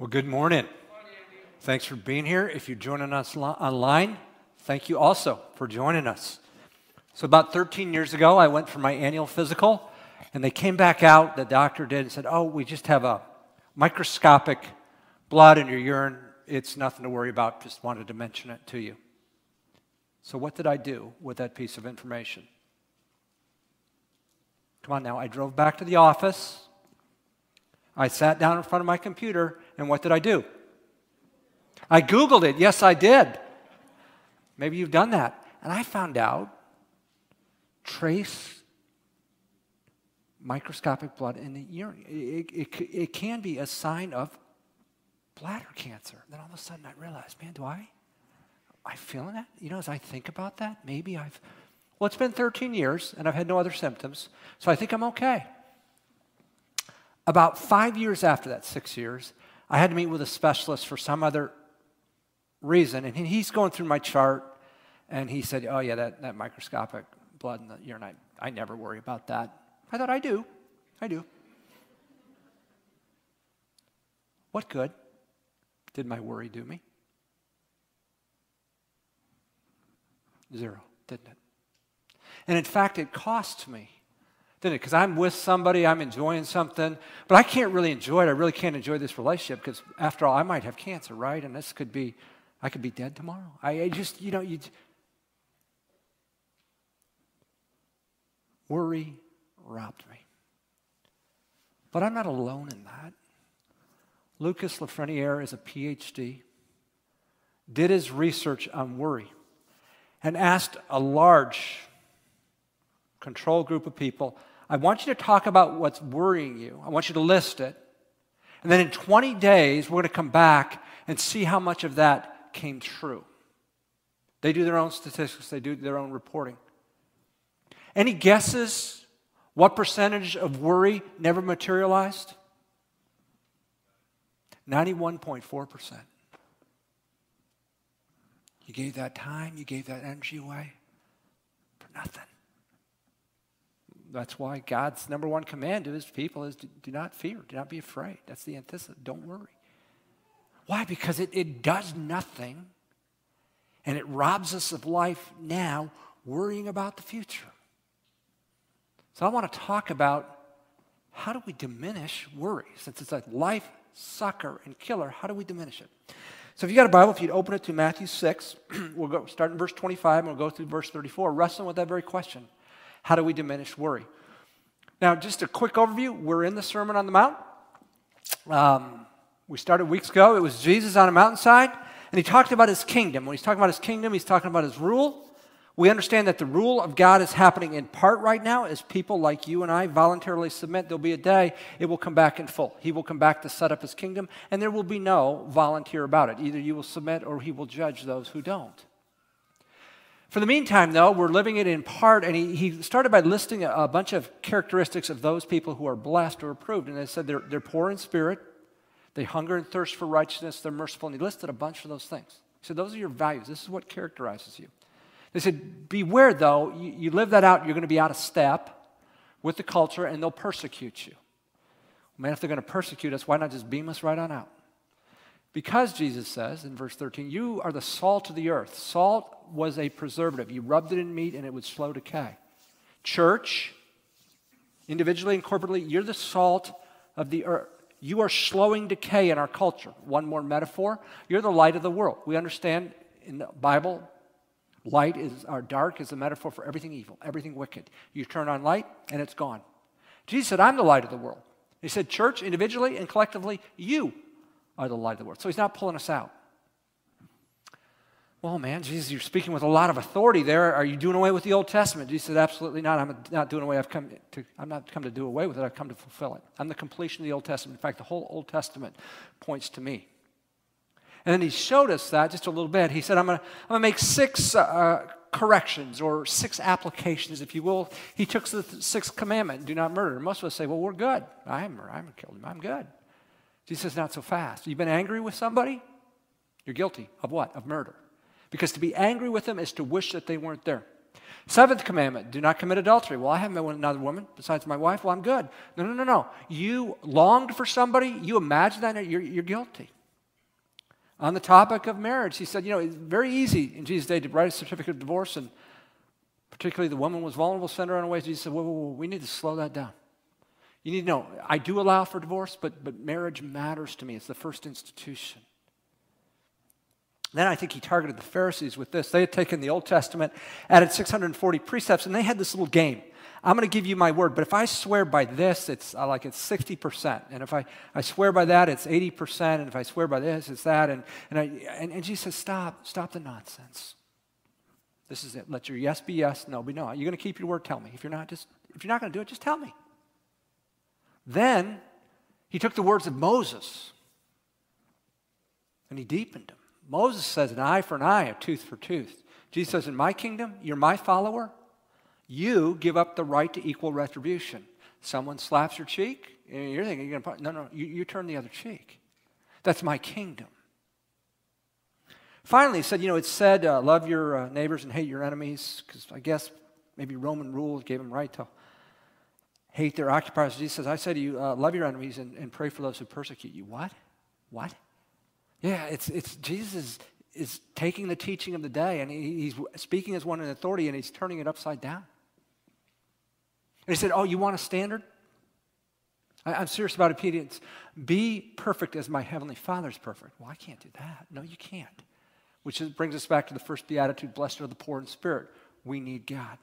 Well, good morning. Thanks for being here. If you're joining us lo- online, thank you also for joining us. So, about 13 years ago, I went for my annual physical, and they came back out, the doctor did, and said, Oh, we just have a microscopic blood in your urine. It's nothing to worry about. Just wanted to mention it to you. So, what did I do with that piece of information? Come on now, I drove back to the office. I sat down in front of my computer, and what did I do? I Googled it. Yes, I did. Maybe you've done that. And I found out trace microscopic blood in the urine. It, it, it, can be a sign of bladder cancer. Then all of a sudden I realized, man, do I, I feeling that? You know, as I think about that, maybe I've, well, it's been 13 years and I've had no other symptoms, so I think I'm okay. About five years after that, six years, I had to meet with a specialist for some other reason, and he's going through my chart, and he said, Oh, yeah, that, that microscopic blood in the urine, I, I never worry about that. I thought, I do. I do. What good did my worry do me? Zero, didn't it? And in fact, it cost me Because I'm with somebody, I'm enjoying something, but I can't really enjoy it. I really can't enjoy this relationship because, after all, I might have cancer, right? And this could be, I could be dead tomorrow. I, I just, you know, you. Worry robbed me. But I'm not alone in that. Lucas Lafreniere is a PhD, did his research on worry, and asked a large control group of people I want you to talk about what's worrying you. I want you to list it. And then in 20 days, we're going to come back and see how much of that came true. They do their own statistics, they do their own reporting. Any guesses what percentage of worry never materialized? 91.4%. You gave that time, you gave that energy away for nothing. That's why God's number one command to his people is do not fear, do not be afraid. That's the antithesis. Don't worry. Why? Because it, it does nothing and it robs us of life now, worrying about the future. So I want to talk about how do we diminish worry? Since it's a life sucker and killer, how do we diminish it? So if you got a Bible, if you'd open it to Matthew 6, we'll go start in verse 25 and we'll go through verse 34, wrestling with that very question. How do we diminish worry? Now, just a quick overview. We're in the Sermon on the Mount. Um, we started weeks ago. It was Jesus on a mountainside, and he talked about his kingdom. When he's talking about his kingdom, he's talking about his rule. We understand that the rule of God is happening in part right now as people like you and I voluntarily submit. There'll be a day it will come back in full. He will come back to set up his kingdom, and there will be no volunteer about it. Either you will submit or he will judge those who don't. For the meantime, though, we're living it in part, and he, he started by listing a, a bunch of characteristics of those people who are blessed or approved. And they said they're, they're poor in spirit, they hunger and thirst for righteousness, they're merciful. And he listed a bunch of those things. He said, Those are your values. This is what characterizes you. They said, Beware, though, you, you live that out, you're going to be out of step with the culture, and they'll persecute you. Man, if they're going to persecute us, why not just beam us right on out? Because Jesus says in verse 13, You are the salt of the earth. Salt was a preservative. You rubbed it in meat and it would slow decay. Church, individually and corporately, you're the salt of the earth. You are slowing decay in our culture. One more metaphor you're the light of the world. We understand in the Bible, light is, or dark is a metaphor for everything evil, everything wicked. You turn on light and it's gone. Jesus said, I'm the light of the world. He said, Church, individually and collectively, you are the light of the world. So he's not pulling us out. Well, man, Jesus, you're speaking with a lot of authority there. Are you doing away with the Old Testament? Jesus said, Absolutely not. I'm not doing away. I've come to, I'm not come to do away with it. I've come to fulfill it. I'm the completion of the Old Testament. In fact, the whole Old Testament points to me. And then he showed us that just a little bit. He said, I'm going to I'm gonna make six uh, corrections or six applications, if you will. He took the sixth commandment do not murder. Most of us say, Well, we're good. I haven't, I haven't killed him. I'm good. Jesus says, Not so fast. You've been angry with somebody? You're guilty of what? Of murder. Because to be angry with them is to wish that they weren't there. Seventh commandment, do not commit adultery. Well, I haven't been with another woman besides my wife. Well, I'm good. No, no, no, no. You longed for somebody, you imagine that, you're, you're guilty. On the topic of marriage, he said, you know, it's very easy in Jesus' day to write a certificate of divorce, and particularly the woman was vulnerable, send her on her way. Jesus said, whoa, whoa, whoa, we need to slow that down. You need to know, I do allow for divorce, but, but marriage matters to me. It's the first institution. Then I think he targeted the Pharisees with this. They had taken the Old Testament, added 640 precepts, and they had this little game. I'm going to give you my word, but if I swear by this, it's like it's 60%. And if I, I swear by that, it's 80%. And if I swear by this, it's that. And, and, I, and, and Jesus says, stop, stop the nonsense. This is it. Let your yes be yes, no be no. You're going to keep your word, tell me. If you're not, just, if you're not going to do it, just tell me. Then he took the words of Moses and he deepened them. Moses says, an eye for an eye, a tooth for tooth. Jesus says, in my kingdom, you're my follower. You give up the right to equal retribution. Someone slaps your cheek, and you're thinking, you're gonna, no, no, you, you turn the other cheek. That's my kingdom. Finally, he said, you know, it's said, uh, love your uh, neighbors and hate your enemies, because I guess maybe Roman rules gave them right to hate their occupiers. Jesus says, I say to you, uh, love your enemies and, and pray for those who persecute you. What? What? Yeah, it's, it's Jesus is, is taking the teaching of the day and he, he's speaking as one in authority and he's turning it upside down. And he said, Oh, you want a standard? I, I'm serious about obedience. Be perfect as my heavenly Father is perfect. Well, I can't do that. No, you can't. Which is, brings us back to the first beatitude blessed are the poor in spirit. We need God.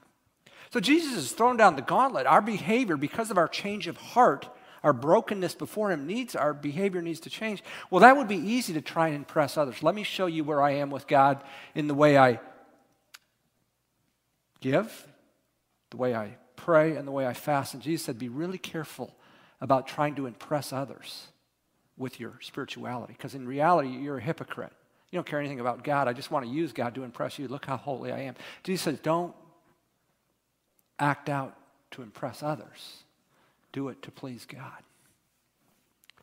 So Jesus has thrown down the gauntlet. Our behavior, because of our change of heart, our brokenness before Him needs, our behavior needs to change. Well, that would be easy to try and impress others. Let me show you where I am with God in the way I give, the way I pray, and the way I fast. And Jesus said, be really careful about trying to impress others with your spirituality, because in reality, you're a hypocrite. You don't care anything about God. I just want to use God to impress you. Look how holy I am. Jesus says, don't act out to impress others, do it to please God.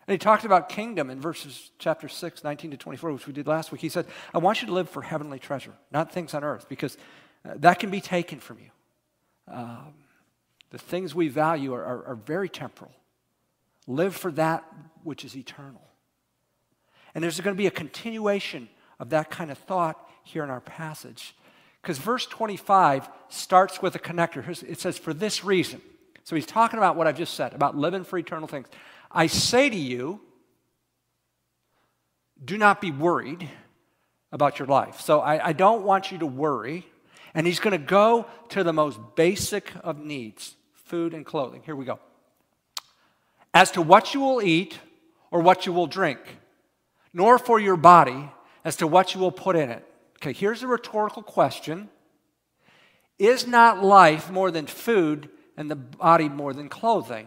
And he talked about kingdom in verses chapter 6, 19 to 24, which we did last week. He said, I want you to live for heavenly treasure, not things on earth, because uh, that can be taken from you. Um, the things we value are, are, are very temporal. Live for that which is eternal. And there's going to be a continuation of that kind of thought here in our passage. Because verse 25 starts with a connector. It says, for this reason. So he's talking about what I've just said, about living for eternal things. I say to you, do not be worried about your life. So I, I don't want you to worry. And he's going to go to the most basic of needs food and clothing. Here we go. As to what you will eat or what you will drink, nor for your body as to what you will put in it. Okay, here's a rhetorical question Is not life more than food and the body more than clothing?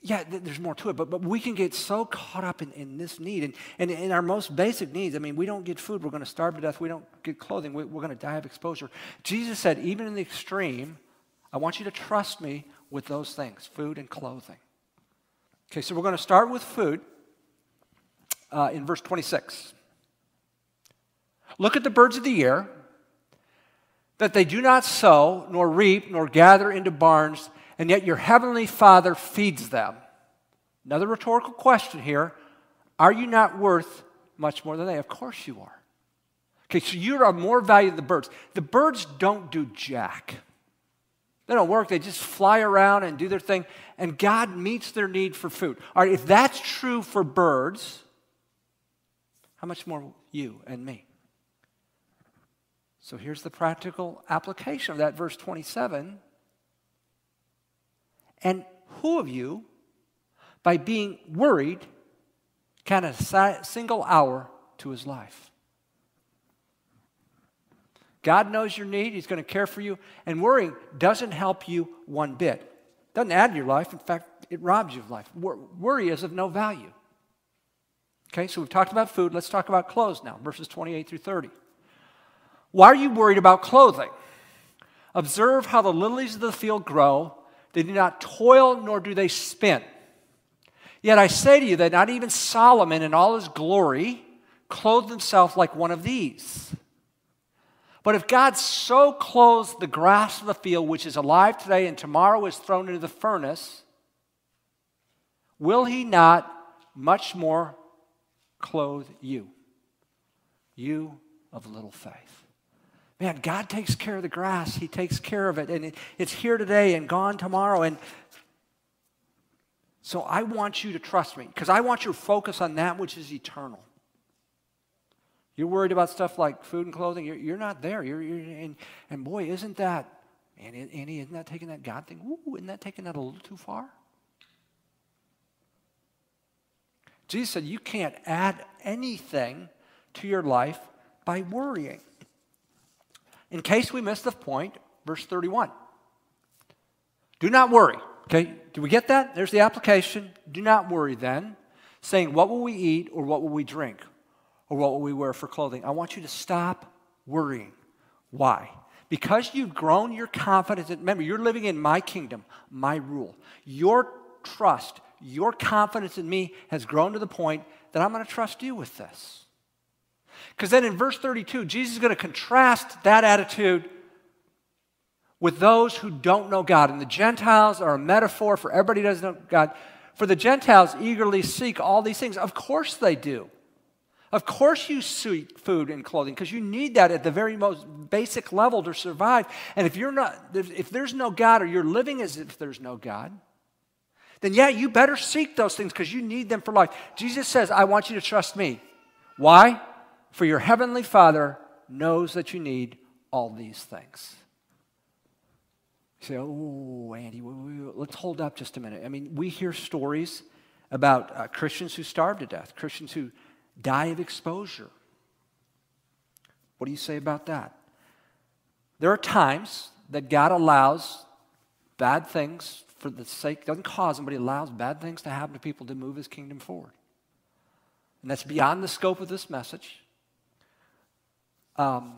Yeah, th- there's more to it, but, but we can get so caught up in, in this need. And, and in our most basic needs, I mean, we don't get food, we're going to starve to death. We don't get clothing, we, we're going to die of exposure. Jesus said, even in the extreme, I want you to trust me with those things food and clothing. Okay, so we're going to start with food uh, in verse 26. Look at the birds of the air, that they do not sow, nor reap, nor gather into barns, and yet your heavenly Father feeds them. Another rhetorical question here Are you not worth much more than they? Of course you are. Okay, so you are more valuable than the birds. The birds don't do jack. They don't work, they just fly around and do their thing, and God meets their need for food. All right, if that's true for birds, how much more you and me? So here's the practical application of that verse 27. And who of you, by being worried, can add a single hour to his life? God knows your need. He's going to care for you. And worrying doesn't help you one bit. Doesn't add to your life. In fact, it robs you of life. Worry is of no value. Okay, so we've talked about food. Let's talk about clothes now, verses 28 through 30. Why are you worried about clothing? Observe how the lilies of the field grow. They do not toil, nor do they spin. Yet I say to you that not even Solomon in all his glory clothed himself like one of these. But if God so clothes the grass of the field, which is alive today and tomorrow is thrown into the furnace, will He not much more clothe you? You of little faith. Man, God takes care of the grass. He takes care of it. And it, it's here today and gone tomorrow. And so I want you to trust me because I want you to focus on that which is eternal. You're worried about stuff like food and clothing. You're, you're not there. You're, you're, and, and boy, isn't that, Annie, Annie, isn't that taking that God thing? Ooh, isn't that taking that a little too far? Jesus said you can't add anything to your life by worrying. In case we missed the point, verse 31. Do not worry. Okay, do we get that? There's the application. Do not worry then, saying, What will we eat or what will we drink? or what will we wear for clothing? I want you to stop worrying. Why? Because you've grown your confidence. Remember, you're living in my kingdom, my rule. Your trust, your confidence in me has grown to the point that I'm going to trust you with this. Because then in verse 32, Jesus is going to contrast that attitude with those who don't know God. And the Gentiles are a metaphor for everybody who doesn't know God. For the Gentiles eagerly seek all these things. Of course they do. Of course, you seek food and clothing because you need that at the very most basic level to survive. And if you're not, if there's no God or you're living as if there's no God, then yeah, you better seek those things because you need them for life. Jesus says, I want you to trust me. Why? For your heavenly Father knows that you need all these things. You say, oh, Andy, let's hold up just a minute. I mean, we hear stories about uh, Christians who starve to death, Christians who die of exposure. What do you say about that? There are times that God allows bad things for the sake, doesn't cause them, but He allows bad things to happen to people to move His kingdom forward. And that's beyond the scope of this message. Um,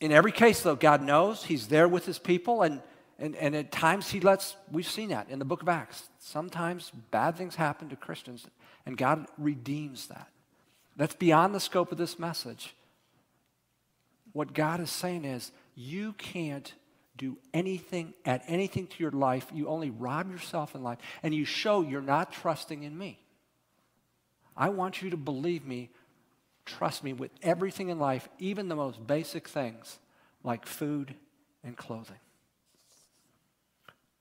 in every case, though, God knows He's there with His people, and, and, and at times He lets, we've seen that in the book of Acts. Sometimes bad things happen to Christians and God redeems that. That's beyond the scope of this message. What God is saying is, you can't do anything, add anything to your life. You only rob yourself in life, and you show you're not trusting in me. I want you to believe me, trust me with everything in life, even the most basic things like food and clothing.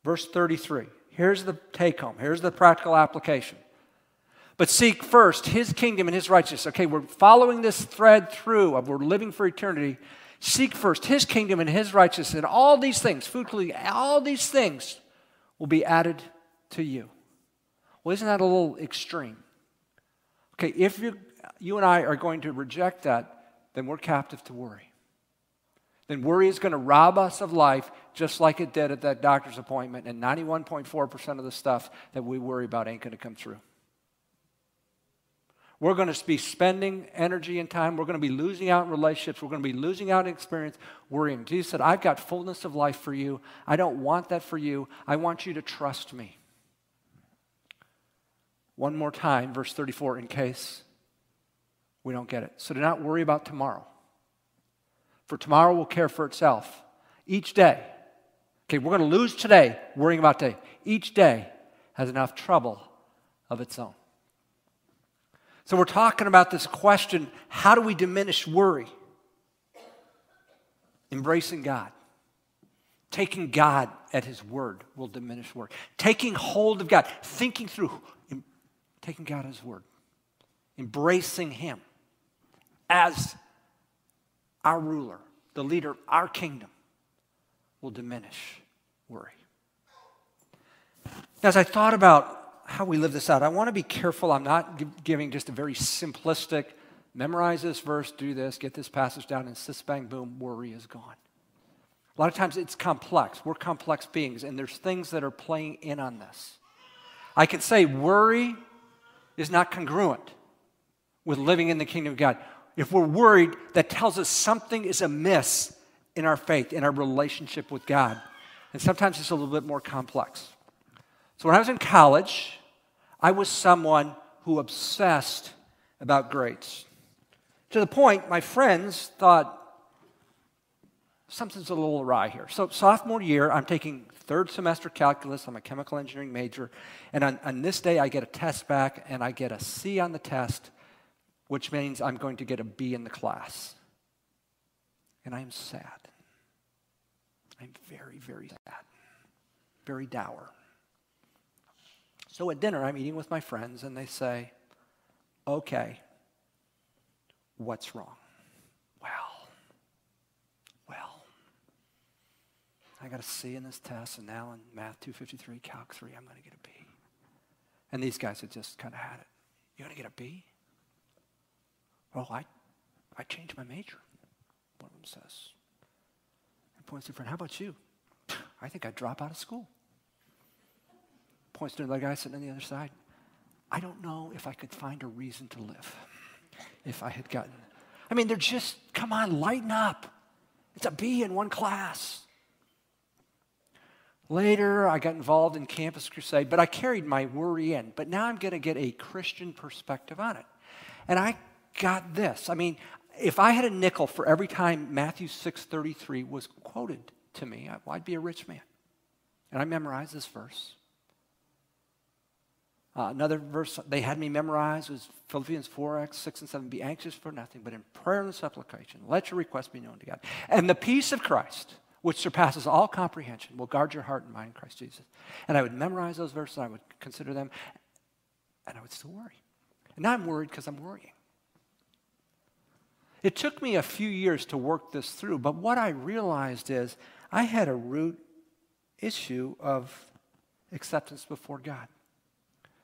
Verse 33. Here's the take home. Here's the practical application. But seek first his kingdom and his righteousness. Okay, we're following this thread through of we're living for eternity. Seek first his kingdom and his righteousness, and all these things, food, clothing, all these things will be added to you. Well, isn't that a little extreme? Okay, if you, you and I are going to reject that, then we're captive to worry. Then worry is going to rob us of life just like it did at that doctor's appointment, and 91.4% of the stuff that we worry about ain't going to come through. We're going to be spending energy and time. We're going to be losing out in relationships. We're going to be losing out in experience, worrying. Jesus said, I've got fullness of life for you. I don't want that for you. I want you to trust me. One more time, verse 34, in case we don't get it. So do not worry about tomorrow, for tomorrow will care for itself. Each day, okay, we're going to lose today worrying about today. Each day has enough trouble of its own. So we're talking about this question how do we diminish worry? Embracing God. Taking God at His word will diminish worry. Taking hold of God, thinking through, taking God at His word, embracing Him as our ruler, the leader of our kingdom, will diminish worry. As I thought about how we live this out. I want to be careful. I'm not giving just a very simplistic, memorize this verse, do this, get this passage down, and sis, bang, boom, worry is gone. A lot of times it's complex. We're complex beings, and there's things that are playing in on this. I can say worry is not congruent with living in the kingdom of God. If we're worried, that tells us something is amiss in our faith, in our relationship with God. And sometimes it's a little bit more complex. So when I was in college, I was someone who obsessed about grades. To the point, my friends thought something's a little awry here. So, sophomore year, I'm taking third semester calculus. I'm a chemical engineering major. And on, on, this day, I get a test back, and I get a C on the test, which means I'm going to get a B in the class. And I am sad. I'm very, very sad. Very dour. So at dinner, I'm eating with my friends, and they say, Okay, what's wrong? Well, well, I got a C in this test, and now in Math 253, Calc 3, I'm going to get a B. And these guys had just kind of had it. You're going to get a B? Well, I, I changed my major, one of them says. And points to a friend, how about you? I think I'd drop out of school. Points to another guy sitting on the other side. I don't know if I could find a reason to live if I had gotten. I mean, they're just, come on, lighten up. It's a B in one class. Later, I got involved in Campus Crusade, but I carried my worry in. But now I'm going to get a Christian perspective on it. And I got this. I mean, if I had a nickel for every time Matthew 6:33 was quoted to me, I'd be a rich man. And I memorized this verse. Uh, another verse they had me memorize was Philippians 4, 6 and 7. Be anxious for nothing, but in prayer and supplication, let your requests be known to God. And the peace of Christ, which surpasses all comprehension, will guard your heart and mind in Christ Jesus. And I would memorize those verses, I would consider them, and I would still worry. And now I'm worried because I'm worrying. It took me a few years to work this through, but what I realized is I had a root issue of acceptance before God.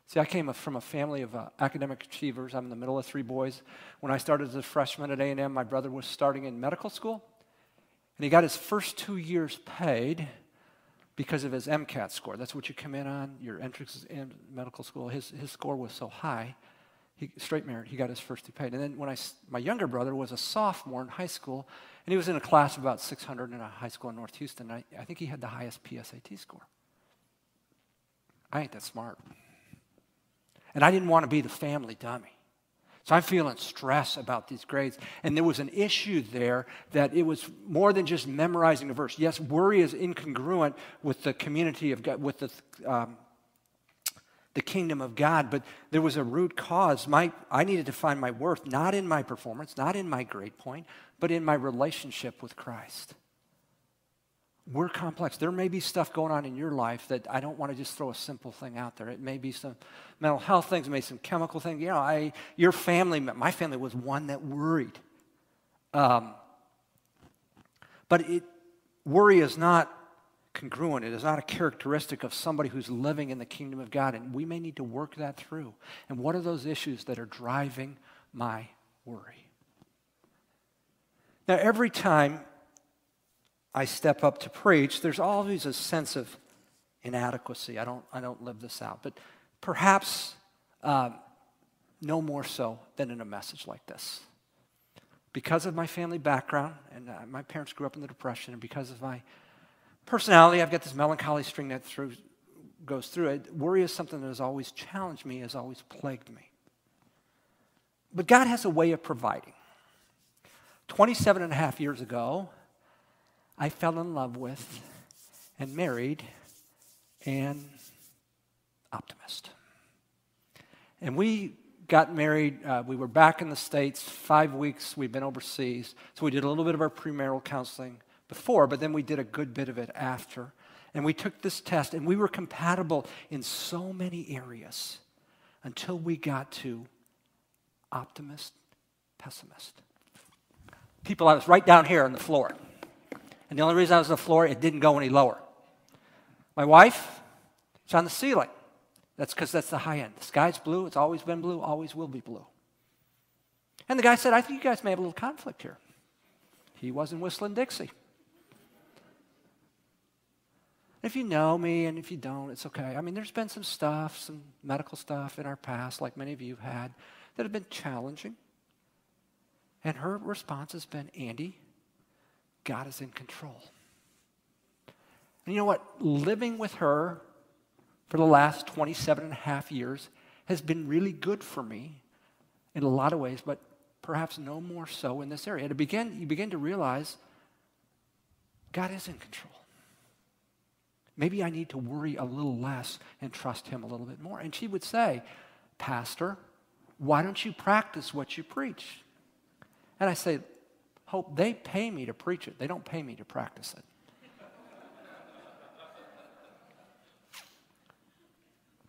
See, I came from a family of uh, academic achievers. I'm in the middle of three boys. When I started as a freshman at A&M, my brother was starting in medical school. And he got his first two years paid because of his MCAT score. That's what you come in on, your entrance in medical school. His, his score was so high, he, straight merit, he got his first paid. And then when I, my younger brother was a sophomore in high school, and he was in a class of about 600 in a high school in North Houston. I, I think he had the highest PSAT score. I ain't that smart. And I didn't want to be the family dummy. So I'm feeling stress about these grades. And there was an issue there that it was more than just memorizing a verse. Yes, worry is incongruent with the community of God, with the, um, the kingdom of God, but there was a root cause. My, I needed to find my worth not in my performance, not in my grade point, but in my relationship with Christ. We're complex. There may be stuff going on in your life that I don't want to just throw a simple thing out there. It may be some mental health things, maybe some chemical things. You know, I, your family, my family was one that worried. Um, but it, worry is not congruent. It is not a characteristic of somebody who's living in the kingdom of God. And we may need to work that through. And what are those issues that are driving my worry? Now, every time I step up to preach, there's always a sense of inadequacy. I don't, I don't live this out. But perhaps um, no more so than in a message like this. Because of my family background, and uh, my parents grew up in the Depression, and because of my personality, I've got this melancholy string that through, goes through it. Worry is something that has always challenged me, has always plagued me. But God has a way of providing. 27 and a half years ago, I fell in love with and married an optimist. And we got married. Uh, we were back in the States five weeks. We'd been overseas. So we did a little bit of our premarital counseling before, but then we did a good bit of it after. And we took this test, and we were compatible in so many areas until we got to optimist, pessimist. People, I was right down here on the floor. And the only reason I was on the floor, it didn't go any lower. My wife, it's on the ceiling. That's because that's the high end. The sky's blue. It's always been blue, always will be blue. And the guy said, I think you guys may have a little conflict here. He wasn't whistling Dixie. If you know me and if you don't, it's okay. I mean, there's been some stuff, some medical stuff in our past, like many of you have had, that have been challenging. And her response has been, Andy, God is in control. And you know what? Living with her for the last 27 and a half years has been really good for me in a lot of ways, but perhaps no more so in this area. To begin, you begin to realize God is in control. Maybe I need to worry a little less and trust Him a little bit more. And she would say, Pastor, why don't you practice what you preach? And I say, Hope, they pay me to preach it, they don't pay me to practice it.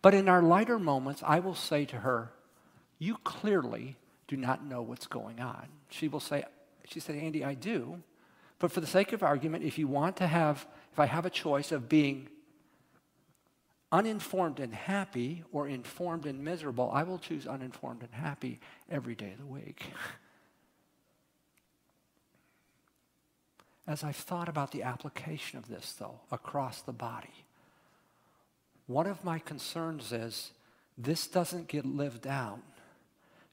but in our lighter moments, I will say to her, You clearly do not know what's going on. She will say, She said, Andy, I do. But for the sake of argument, if you want to have, if I have a choice of being uninformed and happy or informed and miserable, I will choose uninformed and happy every day of the week. As I've thought about the application of this, though, across the body, one of my concerns is this doesn't get lived down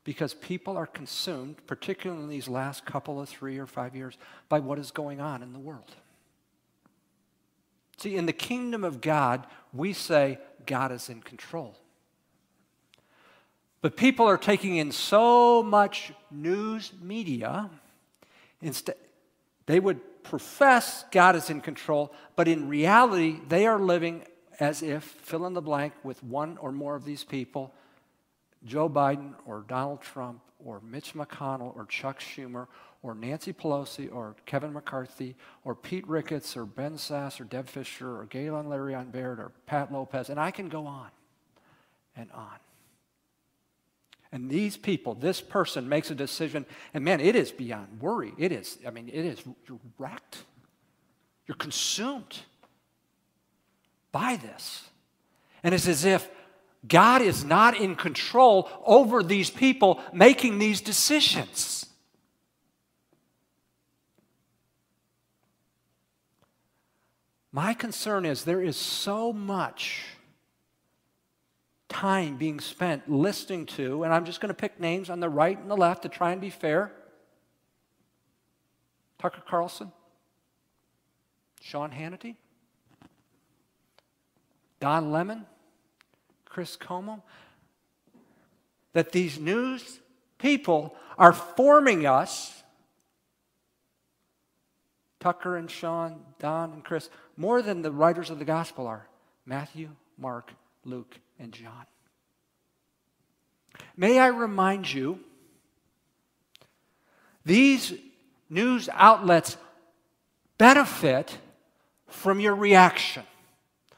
because people are consumed, particularly in these last couple of three or five years, by what is going on in the world. See, in the kingdom of God, we say God is in control. But people are taking in so much news media, instead, they would profess God is in control, but in reality, they are living as if, fill in the blank with one or more of these people, Joe Biden or Donald Trump or Mitch McConnell or Chuck Schumer or Nancy Pelosi or Kevin McCarthy or Pete Ricketts or Ben Sasse or Deb Fischer or Galen Leirion Baird or Pat Lopez, and I can go on and on. And these people, this person makes a decision, and man, it is beyond worry. It is, I mean, it is, you're wrecked. You're consumed by this. And it's as if God is not in control over these people making these decisions. My concern is there is so much time being spent listening to, and I'm just going to pick names on the right and the left to try and be fair Tucker Carlson, Sean Hannity, Don Lemon, Chris Cuomo, that these news people are forming us. Tucker and Sean, Don and Chris, more than the writers of the gospel are Matthew, Mark, Luke, and John. May I remind you, these news outlets benefit from your reaction.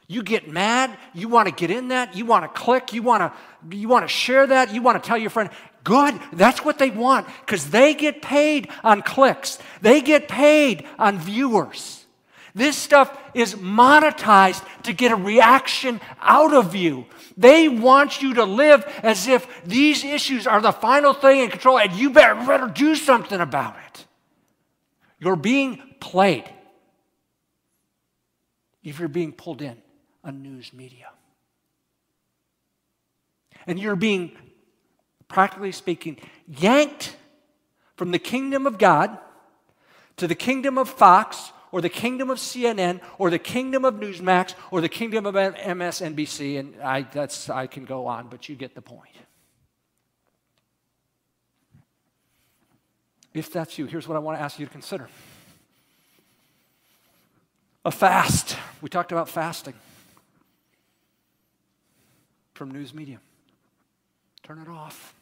You get mad, you want to get in that, you want to click, you want to you want to share that, you want to tell your friend, good, that's what they want cuz they get paid on clicks. They get paid on viewers. This stuff is monetized to get a reaction out of you. They want you to live as if these issues are the final thing in control and you better, better do something about it. You're being played if you're being pulled in a news media. And you're being, practically speaking, yanked from the kingdom of God to the kingdom of Fox or the kingdom of CNN or the kingdom of Newsmax or the kingdom of MSNBC. And I, that's, I can go on, but you get the point. If that's you, here's what I want to ask you to consider a fast. We talked about fasting from news media. Turn it off.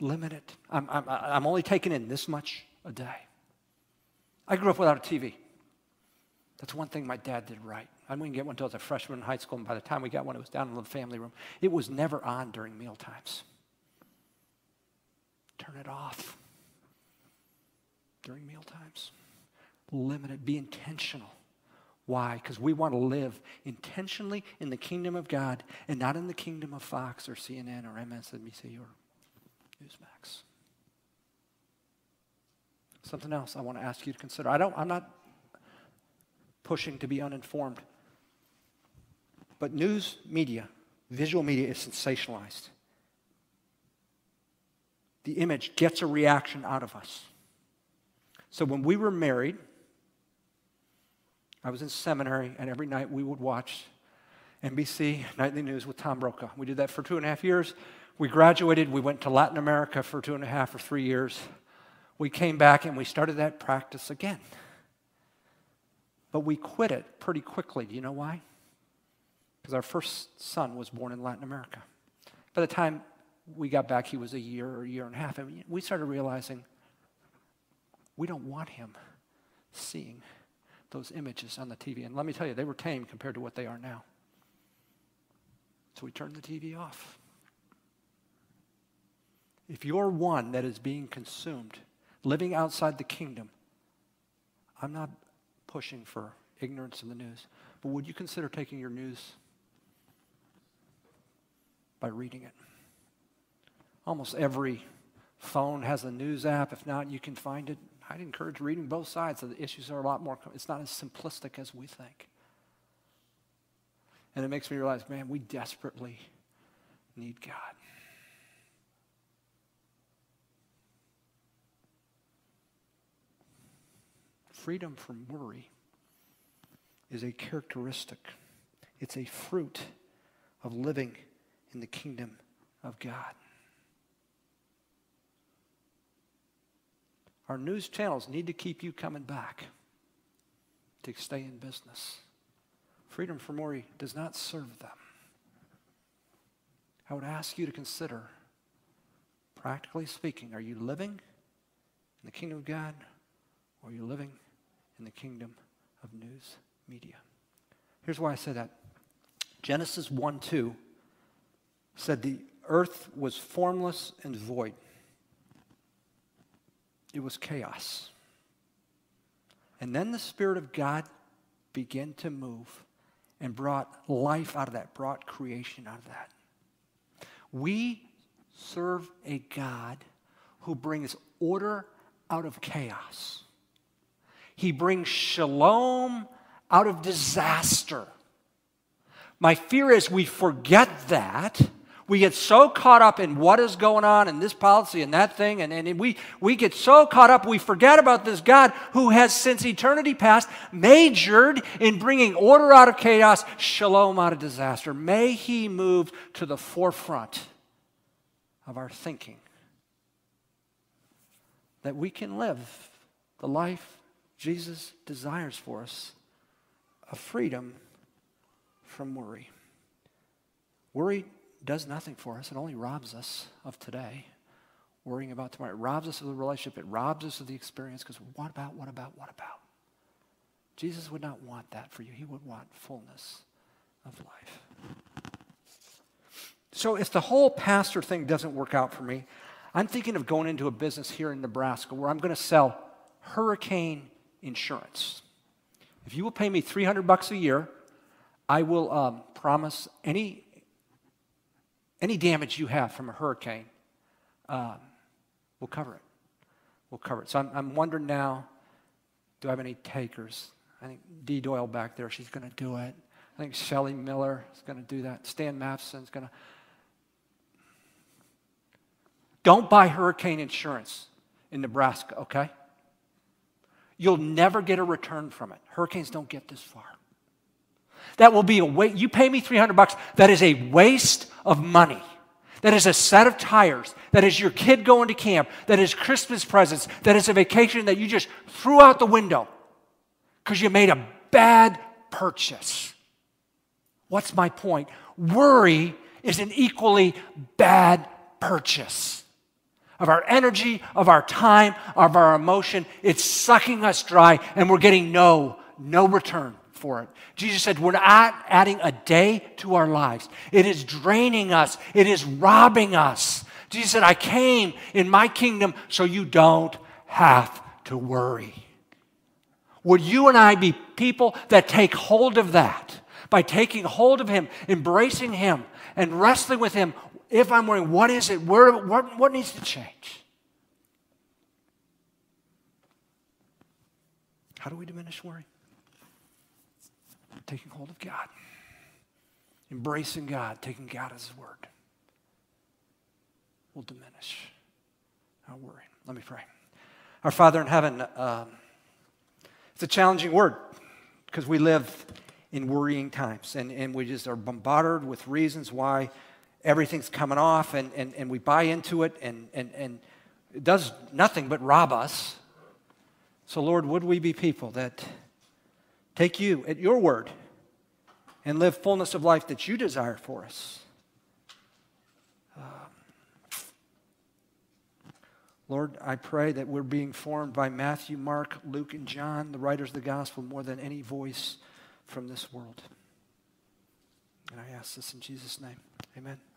Limit it. I'm, I'm, I'm only taking in this much a day. I grew up without a TV. That's one thing my dad did right. I didn't get one until I was a freshman in high school, and by the time we got one, it was down in the family room. It was never on during meal times. Turn it off during meal times. Limit it. Be intentional. Why? Because we want to live intentionally in the kingdom of God and not in the kingdom of Fox or CNN or MSNBC or Newsmax. Something else I want to ask you to consider. I don't, I'm not pushing to be uninformed, but news media, visual media is sensationalized. The image gets a reaction out of us. So when we were married, I was in seminary, and every night we would watch NBC Nightly News with Tom Brokaw. We did that for two and a half years. We graduated. We went to Latin America for two and a half or three years. we came back and we started that practice again. But we quit it pretty quickly. Do you know why? Because our first son was born in Latin America. By the time we got back, he was a year or a year and a half. And we started realizing we don't want him seeing those images on the TV. And let me tell you, they were tame compared to what they are now. So we turned the TV off. If you're one that is being consumed, living outside the kingdom, I'm not pushing for ignorance in the news, but would you consider taking your news by reading it? Almost every phone has a news app. If not, you can find it. I'd encourage reading both sides. So the issues are a lot more, it's not as simplistic as we think. And it makes me realize, man, we desperately need God. freedom from worry is a characteristic, it's a fruit of living in the kingdom of God. Our news channels need to keep you coming back to stay in business. Freedom from worry does not serve them. I would ask you to consider, practically speaking, are you living in the kingdom of God or are you living in the kingdom of news media. Here's why I say that Genesis 1 2 said the earth was formless and void, it was chaos. And then the Spirit of God began to move and brought life out of that, brought creation out of that. We serve a God who brings order out of chaos. He brings shalom out of disaster. My fear is we forget that. We get so caught up in what is going on in this policy and that thing, and, and we, we get so caught up, we forget about this God who has, since eternity past, majored in bringing order out of chaos, shalom out of disaster. May He move to the forefront of our thinking that we can live the life Jesus desires for us a freedom from worry. Worry does nothing for us, it only robs us of today. Worrying about tomorrow. It robs us of the relationship, it robs us of the experience because what about, what about, what about? Jesus would not want that for you. He would want fullness of life. So if the whole pastor thing doesn't work out for me, I'm thinking of going into a business here in Nebraska where I'm going to sell hurricane insurance. If you will pay me 300 bucks a year, I will um, promise any, any damage you have from a hurricane, um, we'll cover it. We'll cover it. So I'm, I'm wondering now, do I have any takers? I think Dee Doyle back there, she's going to do it. I think Shelly Miller is going to do that. Stan Matheson's going to. Don't buy hurricane insurance in Nebraska, okay? You'll never get a return from it. Hurricanes don't get this far. That will be a waste. You pay me 300 bucks, that is a waste of money. That is a set of tires. That is your kid going to camp. That is Christmas presents. That is a vacation that you just threw out the window because you made a bad purchase. What's my point? Worry is an equally bad purchase of our energy, of our time, of our emotion. It's sucking us dry, and we're getting no, no return for it. Jesus said, We're not adding a day to our lives. It is draining us, it is robbing us. Jesus said, I came in my kingdom so you don't have to worry. Would you and I be people that take hold of that? By taking hold of Him, embracing Him, and wrestling with Him if I'm worrying, what is it? Where, what, what needs to change? How do we diminish worry? Taking hold of God, embracing God, taking God as His word will diminish our worry. Let me pray. Our Father in heaven, um, it's a challenging word because we live in worrying times and, and we just are bombarded with reasons why everything's coming off and, and, and we buy into it and, and, and it does nothing but rob us. So, Lord, would we be people that take you at your word and live fullness of life that you desire for us? Um, Lord, I pray that we're being formed by Matthew, Mark, Luke, and John, the writers of the gospel, more than any voice from this world. And I ask this in Jesus' name. Amen.